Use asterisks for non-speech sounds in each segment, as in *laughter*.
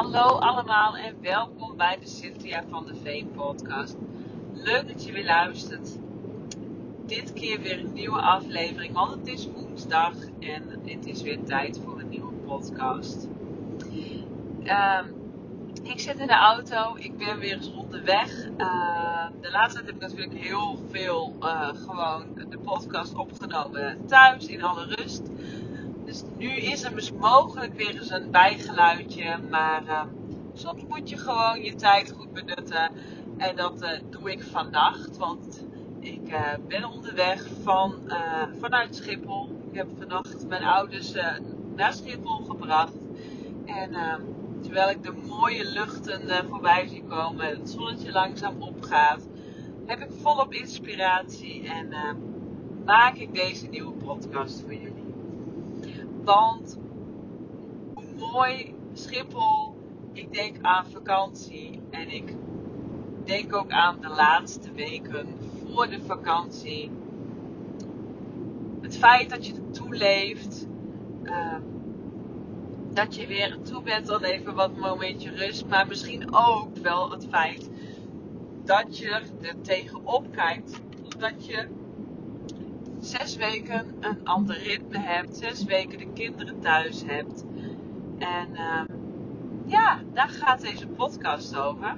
Hallo allemaal en welkom bij de Cynthia van de Veen podcast. Leuk dat je weer luistert. Dit keer weer een nieuwe aflevering, want het is woensdag en het is weer tijd voor een nieuwe podcast. Ehm, ik zit in de auto, ik ben weer eens onderweg. Uh, de laatste tijd heb ik natuurlijk heel veel uh, gewoon de podcast opgenomen thuis in alle rust. Dus nu is er dus mogelijk weer eens een bijgeluidje. Maar uh, soms moet je gewoon je tijd goed benutten. En dat uh, doe ik vannacht. Want ik uh, ben onderweg van, vanuit Schiphol. Ik heb vannacht mijn ouders naar Schiphol gebracht. En terwijl ik de mooie luchten voorbij zie komen. Het zonnetje langzaam opgaat. Heb ik volop inspiratie. En maak ik deze nieuwe podcast voor jullie. Want hoe mooi Schiphol. Ik denk aan vakantie. En ik denk ook aan de laatste weken voor de vakantie. Het feit dat je ertoe leeft. Uh, dat je weer toe bent dan even wat momentje rust. Maar misschien ook wel het feit dat je er tegenop kijkt. Dat je zes weken een ander ritme hebt, zes weken de kinderen thuis hebt. En uh, ja, daar gaat deze podcast over.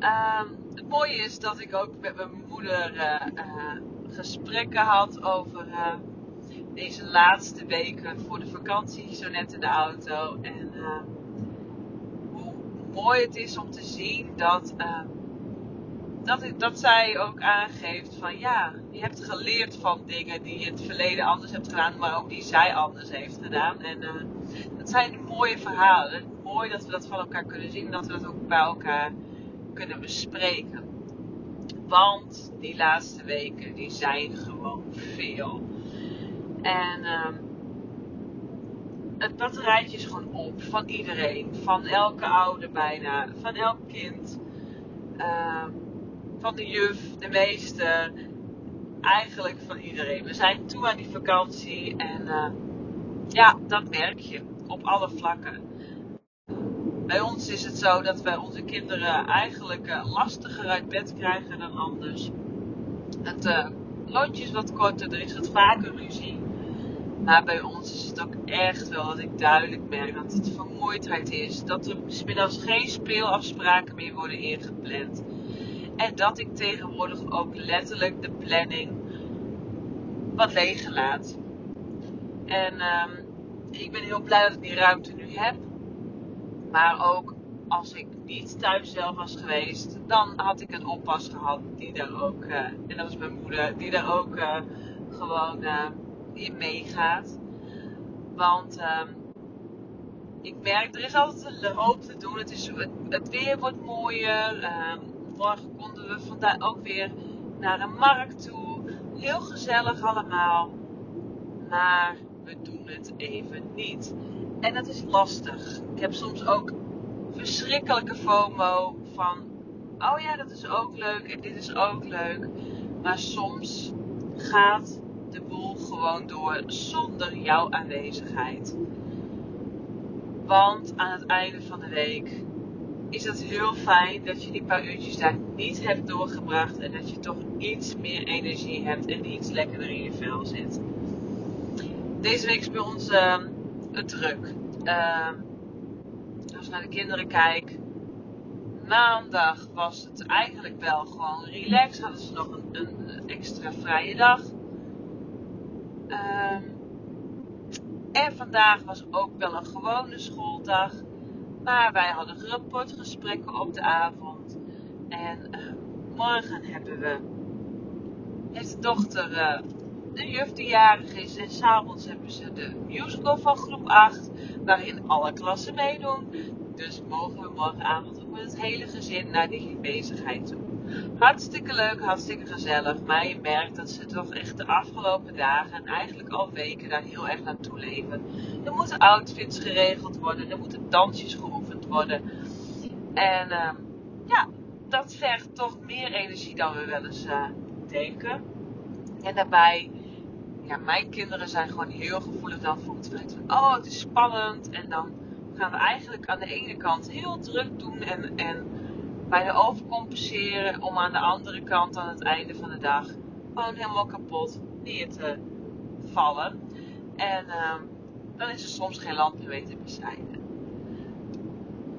Uh, het mooie is dat ik ook met mijn moeder uh, gesprekken had over eh, deze laatste weken voor de vakantie, zo net in de auto. En hoe mooi het is om te zien dat ehm, dat, dat zij ook aangeeft van ja, je hebt geleerd van dingen die je in het verleden anders hebt gedaan, maar ook die zij anders heeft gedaan. En uh, dat zijn mooie verhalen. Mooi dat we dat van elkaar kunnen zien, dat we dat ook bij elkaar kunnen bespreken. Want die laatste weken, die zijn gewoon veel. En uh, het batterijtje is gewoon op van iedereen. Van elke ouder bijna. Van elk kind. Uh, van de juf, de meester, eigenlijk van iedereen. We zijn toe aan die vakantie en uh, ja, dat merk je op alle vlakken. Bij ons is het zo dat wij onze kinderen eigenlijk uh, lastiger uit bed krijgen dan anders. Het uh, is wat korter, er is wat vaker ruzie. Maar bij ons is het ook echt wel dat ik duidelijk merk dat het vermoeidheid is. Dat er middags geen speelafspraken meer worden ingepland. En dat ik tegenwoordig ook letterlijk de planning wat leeg laat. En um, ik ben heel blij dat ik die ruimte nu heb. Maar ook als ik niet thuis zelf was geweest, dan had ik een oppas gehad die daar ook, uh, en dat was mijn moeder, die daar ook uh, gewoon uh, in meegaat. Want um, ik merk, er is altijd een hoop te doen. Het, is, het, het weer wordt mooier. Morgen konden we vandaag ook weer naar een markt toe. Heel gezellig allemaal. Maar we doen het even niet. En dat is lastig. Ik heb soms ook verschrikkelijke FOMO van, oh ja, dat is ook leuk en dit is ook leuk. Maar soms gaat de boel gewoon door zonder jouw aanwezigheid. Want aan het einde van de week is het heel fijn dat je die paar uurtjes daar niet hebt doorgebracht. En dat je toch iets meer energie hebt en iets lekkerder in je vel zit. Deze week is bij ons uh, het druk. Uh, als ik naar de kinderen kijk. Maandag was het eigenlijk wel gewoon relax. Hadden ze nog een, extra vrije dag. Uh, en vandaag was ook wel een gewone schooldag. Maar wij hadden rapportgesprekken op de avond. En uh, morgen hebben we. Heeft de dochter uh, de juf die jarig is. En s'avonds hebben ze de musical van groep 8. Waarin alle klassen meedoen. Dus mogen we morgenavond ook met het hele gezin naar die bezigheid toe. Hartstikke leuk, hartstikke gezellig. Maar je merkt dat ze toch echt de afgelopen dagen en eigenlijk al weken daar heel erg naartoe leven. Er moeten outfits geregeld worden, er moeten dansjes geoefend worden. En uh, ja, dat vergt toch meer energie dan we wel eens uh, denken. En daarbij, ja, mijn kinderen zijn gewoon heel gevoelig dan voor het feit van, oh het is spannend. En dan gaan we eigenlijk aan de ene kant heel druk doen en, en bijna overcompenseren om aan de andere kant aan het einde van de dag gewoon helemaal kapot neer te vallen. En ehm, dan is er soms geen land meer weten te.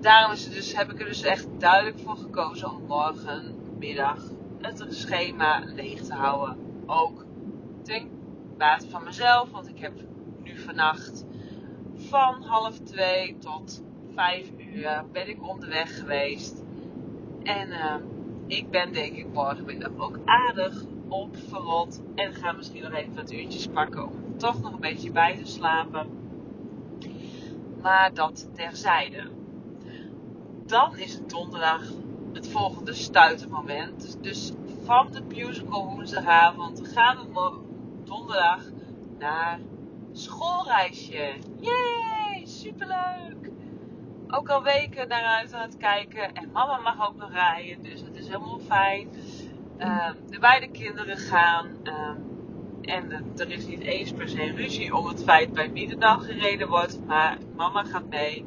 Daarom dus, heb ik er dus echt duidelijk voor gekozen om morgen, middag, het schema leeg te houden. Ook ten bate van mezelf, want ik heb nu vannacht van half twee tot vijf uur ben ik onderweg geweest. En uh, ik ben denk ik morgenmiddag ook aardig opverrot. En ga misschien nog even wat uurtjes pakken om toch nog een beetje bij te slapen. Maar dat terzijde. Dan is het donderdag het volgende stuitermoment. Dus van de musical woensdagavond gaan we donderdag naar schoolreisje. Yay, superleuk! Ook al weken daaruit aan het kijken. En mama mag ook nog rijden, dus dat is helemaal fijn. Uh, de beide kinderen gaan. Uh, en er is niet eens per se ruzie om het feit bij wie de dag gereden wordt. Maar mama gaat mee.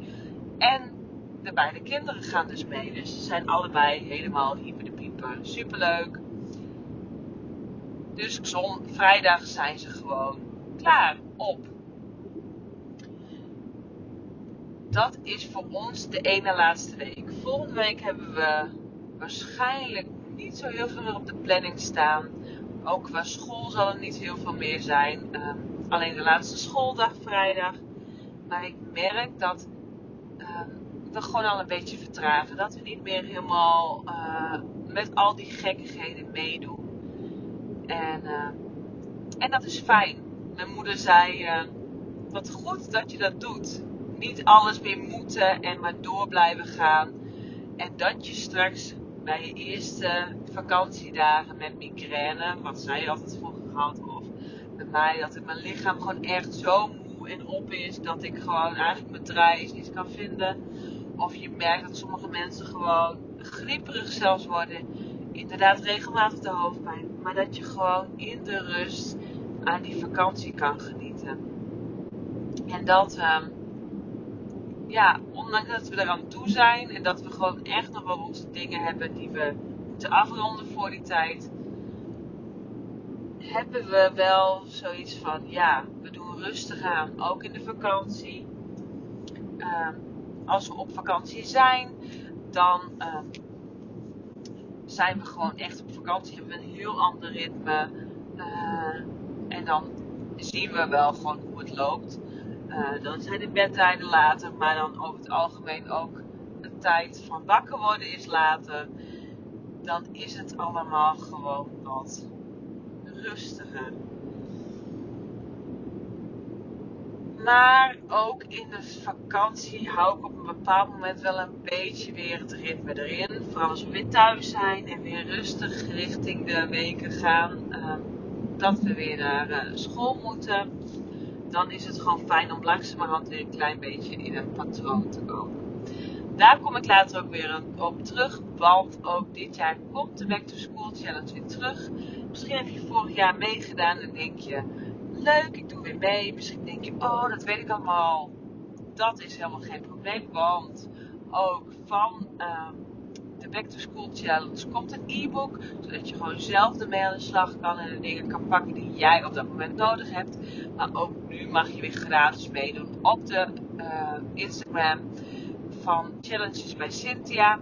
En de beide kinderen gaan dus mee. Dus ze zijn allebei helemaal hyper de pieper. Superleuk. Dus zon, vrijdag zijn ze gewoon klaar op. Dat is voor ons de ene laatste week. Volgende week hebben we waarschijnlijk niet zo heel veel meer op de planning staan. Ook qua school zal er niet heel veel meer zijn. Uh, alleen de laatste schooldag vrijdag. Maar ik merk dat uh, we gewoon al een beetje vertragen. Dat we niet meer helemaal uh, met al die gekkigheden meedoen. En, uh, en dat is fijn. Mijn moeder zei: uh, Wat goed dat je dat doet. Niet alles meer moeten en maar door blijven gaan. En dat je straks bij je eerste vakantiedagen met migraine, wat zij altijd vroeger gehad, of bij mij, dat mijn lichaam gewoon echt zo moe en op is dat ik gewoon eigenlijk mijn draai niet kan vinden. Of je merkt dat sommige mensen gewoon grieperig zelfs worden inderdaad regelmatig de hoofdpijn. Maar dat je gewoon in de rust aan die vakantie kan genieten. En dat, uh, ja, ondanks dat we eraan toe zijn en dat we gewoon echt nog wel onze dingen hebben die we moeten afronden voor die tijd, hebben we wel zoiets van, ja, we doen rustig aan, ook in de vakantie. Uh, als we op vakantie zijn, dan uh, zijn we gewoon echt op vakantie. Hebben we een heel ander ritme. Uh, en dan zien we wel gewoon hoe het loopt. Uh, dan zijn de bedtijden later, maar dan over het algemeen ook de tijd van wakker worden is later. Dan is het allemaal gewoon wat rustiger. Maar ook in de vakantie hou ik op een bepaald moment wel een beetje weer het ritme erin. Vooral als we weer thuis zijn en weer rustig richting de weken gaan. Uh, dat we weer naar uh, school moeten. Dan is het gewoon fijn om langzamerhand weer een klein beetje in een patroon te komen. Daar kom ik later ook weer op terug. Want ook dit jaar komt de Back to School Challenge weer terug. Misschien heb je vorig jaar meegedaan en denk je ik doe weer mee. Misschien denk je, oh, dat weet ik allemaal. Dat is helemaal geen probleem, want ook van uh, de Back to School Challenge komt een e-book, zodat je gewoon zelf ermee aan de slag kan en de dingen kan pakken die jij op dat moment nodig hebt. Maar ook nu mag je weer gratis meedoen op de uh, Instagram van Challenges bij Cynthia.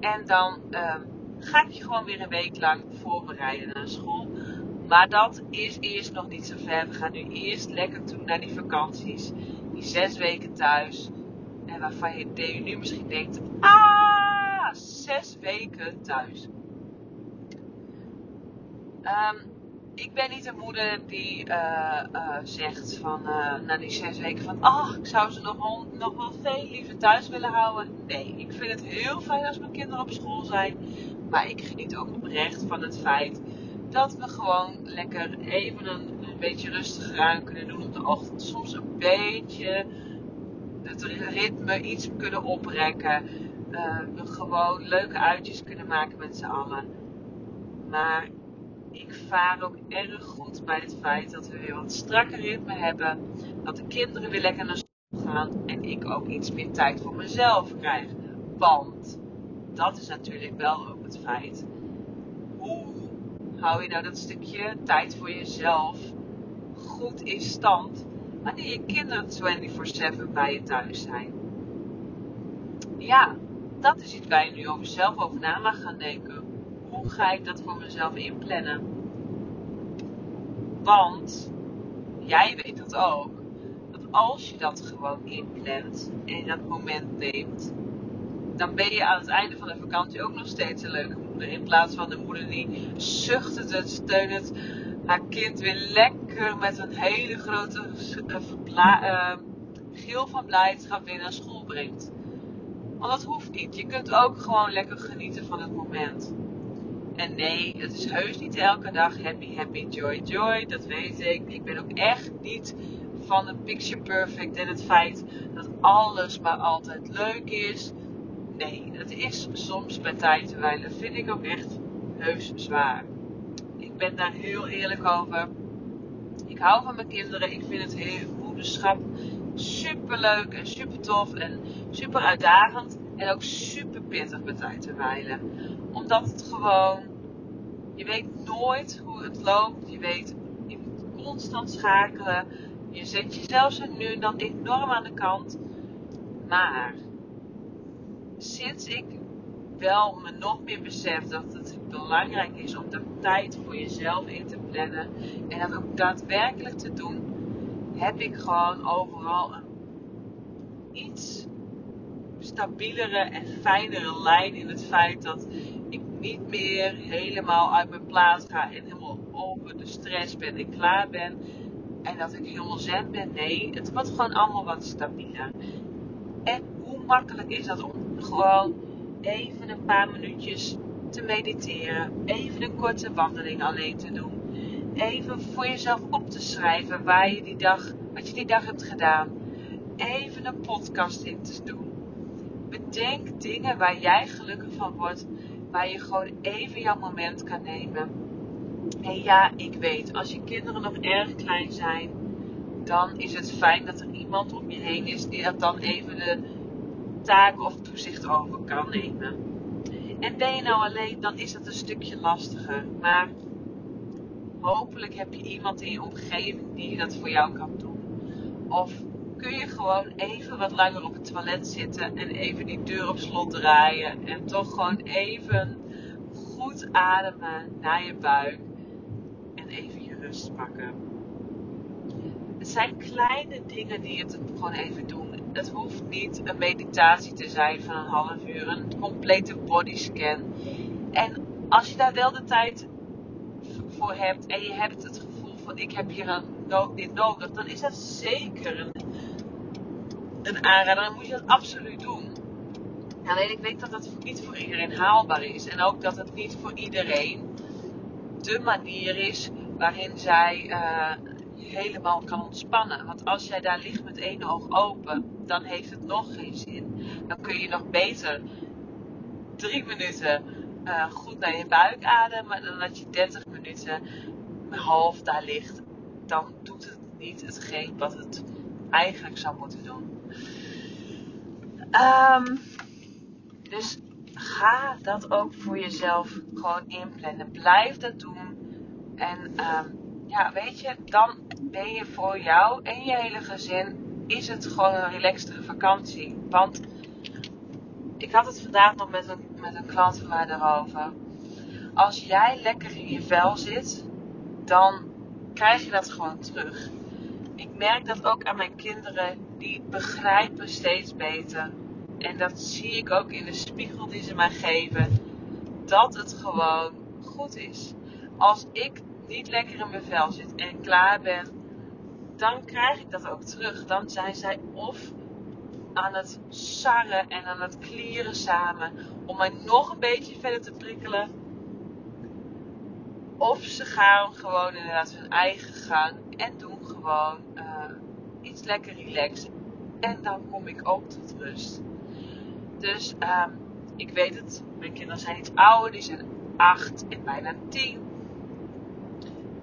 En dan uh, ga ik je gewoon weer een week lang voorbereiden naar school. Maar dat is eerst nog niet zo ver. We gaan nu eerst lekker toe naar die vakanties. Die zes weken thuis. En waarvan je, nu misschien denkt: ah, zes weken thuis. Um, ik ben niet een moeder die uh, uh, zegt van uh, na die zes weken van ach, ik zou ze nog, nog wel veel liever thuis willen houden. Nee, ik vind het heel fijn als mijn kinderen op school zijn. Maar ik geniet ook oprecht van het feit dat we gewoon lekker even een, beetje rustiger aan kunnen doen op de ochtend. Soms een beetje het ritme iets kunnen oprekken. Uh, we gewoon leuke uitjes kunnen maken met z'n allen. Maar ik vaar ook erg goed bij het feit dat we weer wat strakker ritme hebben. Dat de kinderen weer lekker naar gaan en ik ook iets meer tijd voor mezelf krijg. Want dat is natuurlijk wel ook het feit. Hou je nou dat stukje tijd voor jezelf goed in stand wanneer je kinderen 24/7 bij je thuis zijn? Ja, dat is iets waar je nu over zelf over na mag gaan denken. Hoe ga ik dat voor mezelf inplannen? Want jij weet dat ook. Dat als je dat gewoon inplant en dat moment neemt, dan ben je aan het einde van de vakantie ook nog steeds een leuke In plaats van de moeder die zuchtend en steunend haar kind weer lekker met een hele grote uh, gil van blijdschap weer naar school brengt. Want dat hoeft niet. Je kunt ook gewoon lekker genieten van het moment. En nee, het is heus niet elke dag happy, happy, joy, joy. Dat weet ik. Ik ben ook echt niet van het picture perfect en het feit dat alles maar altijd leuk is. Nee, dat is soms bij tijd te wijlen. Vind ik ook echt heus zwaar. Ik ben daar heel eerlijk over. Ik hou van mijn kinderen. Ik vind het heel moederschap super leuk en super tof en super uitdagend. En ook super pittig bij tijd te wijlen. Omdat het gewoon, je weet nooit hoe het loopt. Je weet, je moet constant schakelen. Je zet jezelf nu en dan enorm aan de kant. Maar sinds ik wel me nog meer besef dat het belangrijk is om de tijd voor jezelf in te plannen en dat ook daadwerkelijk te doen, heb ik gewoon overal een iets stabielere en fijnere lijn in het feit dat ik niet meer helemaal uit mijn plaats ga en helemaal over de stress ben en klaar ben. En dat ik helemaal zen ben. Nee, het wordt gewoon allemaal wat stabieler. En hoe makkelijk is dat om gewoon even een paar minuutjes te mediteren. Even een korte wandeling alleen te doen. Even voor jezelf op te schrijven waar je die dag, wat je die dag hebt gedaan. Even een podcast in te doen. Bedenk dingen waar jij gelukkig van wordt. Waar je gewoon even jouw moment kan nemen. En ja, ik weet, als je kinderen nog erg klein zijn, dan is het fijn dat er iemand om je heen is die dat dan even de taak of toezicht over kan nemen. En ben je nou alleen, dan is dat een stukje lastiger. Maar hopelijk heb je iemand in je omgeving die dat voor jou kan doen. Of kun je gewoon even wat langer op het toilet zitten en even die deur op slot draaien. En toch gewoon even goed ademen naar je buik. En even je rust pakken. Het zijn kleine dingen die je gewoon even doen het hoeft niet een meditatie te zijn van een half uur, een complete bodyscan. En als je daar wel de tijd voor hebt en je hebt het gevoel van ik heb hier een dit nodig, dan is dat zeker een, aanrader. Dan moet je dat absoluut doen. Alleen ik weet dat dat niet voor iedereen haalbaar is. En ook dat het niet voor iedereen de manier is waarin zij uh, helemaal kan ontspannen. Want als jij daar ligt met één oog open, dan heeft het nog geen zin. Dan kun je nog beter drie minuten uh, goed naar je buik ademen. Dan dat je 30 minuten half daar ligt. Dan doet het niet hetgeen wat het eigenlijk zou moeten doen. Um, dus ga dat ook voor jezelf gewoon inplannen. Blijf dat doen. En um, ja, weet je, dan ben je voor jou en je hele gezin is het gewoon een relaxtere vakantie. Want ik had het vandaag nog met een, met een klant van mij erover. Als jij lekker in je vel zit, dan krijg je dat gewoon terug. Ik merk dat ook aan mijn kinderen, die begrijpen steeds beter. En dat zie ik ook in de spiegel die ze mij geven. Dat het gewoon goed is. Als ik niet lekker in mijn vel zit en klaar ben, dan krijg ik dat ook terug. Dan zijn zij of aan het sarren en aan het klieren samen om mij nog een beetje verder te prikkelen. Of ze gaan gewoon inderdaad hun eigen gang en doen gewoon uh, iets lekker relaxed. En dan kom ik ook tot rust. Dus um, ik weet het, mijn kinderen zijn iets ouder, die zijn 8 en bijna 10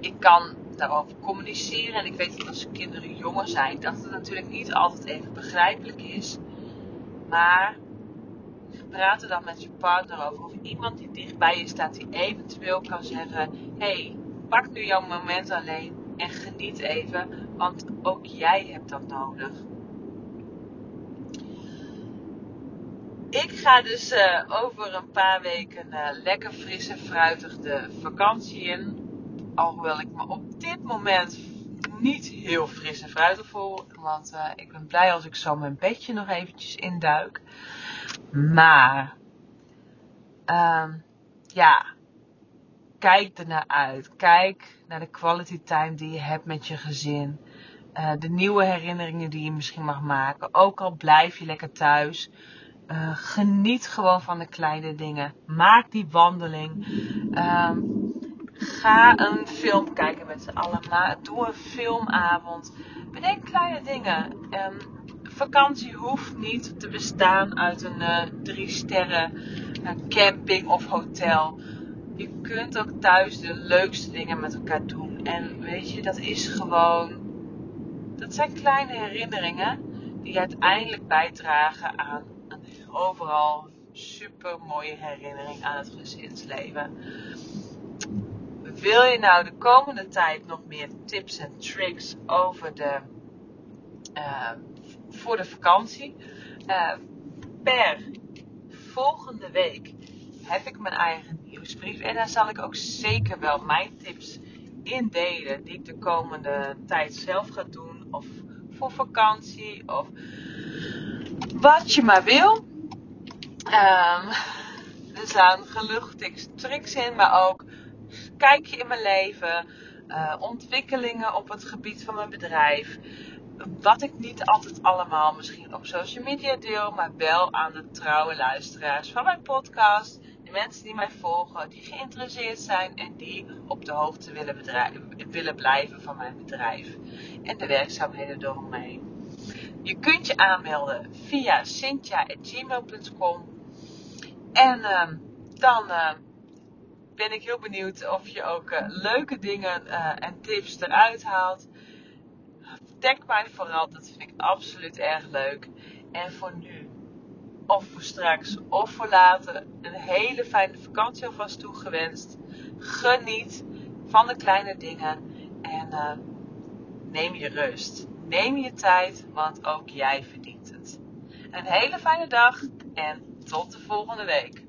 ik kan daarover communiceren. En ik weet dat als kinderen jonger zijn, dat het natuurlijk niet altijd even begrijpelijk is. Maar praat er dan met je partner over. Of iemand die dichtbij je staat, die eventueel kan zeggen: hey, pak nu jouw moment alleen en geniet even, want ook jij hebt dat nodig. Ik ga dus uh, over een paar weken uh, lekker fris en fruitig de vakantie in. Alhoewel ik me op dit moment niet heel fris en fruitig voel. Want uh, ik ben blij als ik zo mijn bedje nog eventjes induik. Maar, um, ja, kijk er naar uit. Kijk naar de quality time die je hebt met je gezin. Uh, de nieuwe herinneringen die je misschien mag maken. Ook al blijf je lekker thuis. Uh, geniet gewoon van de kleine dingen. Maak die wandeling. Um, ga een film kijken met z'n allen. Doe een filmavond. Bedenk kleine dingen. Um, vakantie hoeft niet te bestaan uit een uh, drie sterren camping of hotel. Je kunt ook thuis de leukste dingen met elkaar doen. En weet je, dat is gewoon. Dat zijn kleine herinneringen die uiteindelijk bijdragen aan een overal super mooie herinnering aan het gezinsleven. Wil je nou de komende tijd nog meer tips en tricks over de, uh, voor de vakantie? Uh, per volgende week heb ik mijn eigen nieuwsbrief. En daar zal ik ook zeker wel mijn tips in delen. Die ik de komende tijd zelf ga doen. Of voor vakantie. Of wat je maar wil. Um, *laughs* er staan genoeg tricks in. Maar ook kijk je in mijn leven. Uh, ontwikkelingen op het gebied van mijn bedrijf. Wat ik niet altijd allemaal misschien op social media deel, maar wel aan de trouwe luisteraars van mijn podcast de mensen die mij volgen, die geïnteresseerd zijn en die op de hoogte willen, blijven van mijn bedrijf en de werkzaamheden eromheen. Je kunt je aanmelden via cynthia.gmail.com en uh, dan uh, ben ik heel benieuwd of je ook uh, leuke dingen eh, en tips eruit haalt. Tag mij vooral, dat vind ik absoluut erg leuk. En voor nu of voor straks of voor later een hele fijne vakantie alvast toegewenst. Geniet van de kleine dingen en uh, neem je rust. Neem je tijd, want ook jij verdient het. Een hele fijne dag en tot de volgende week.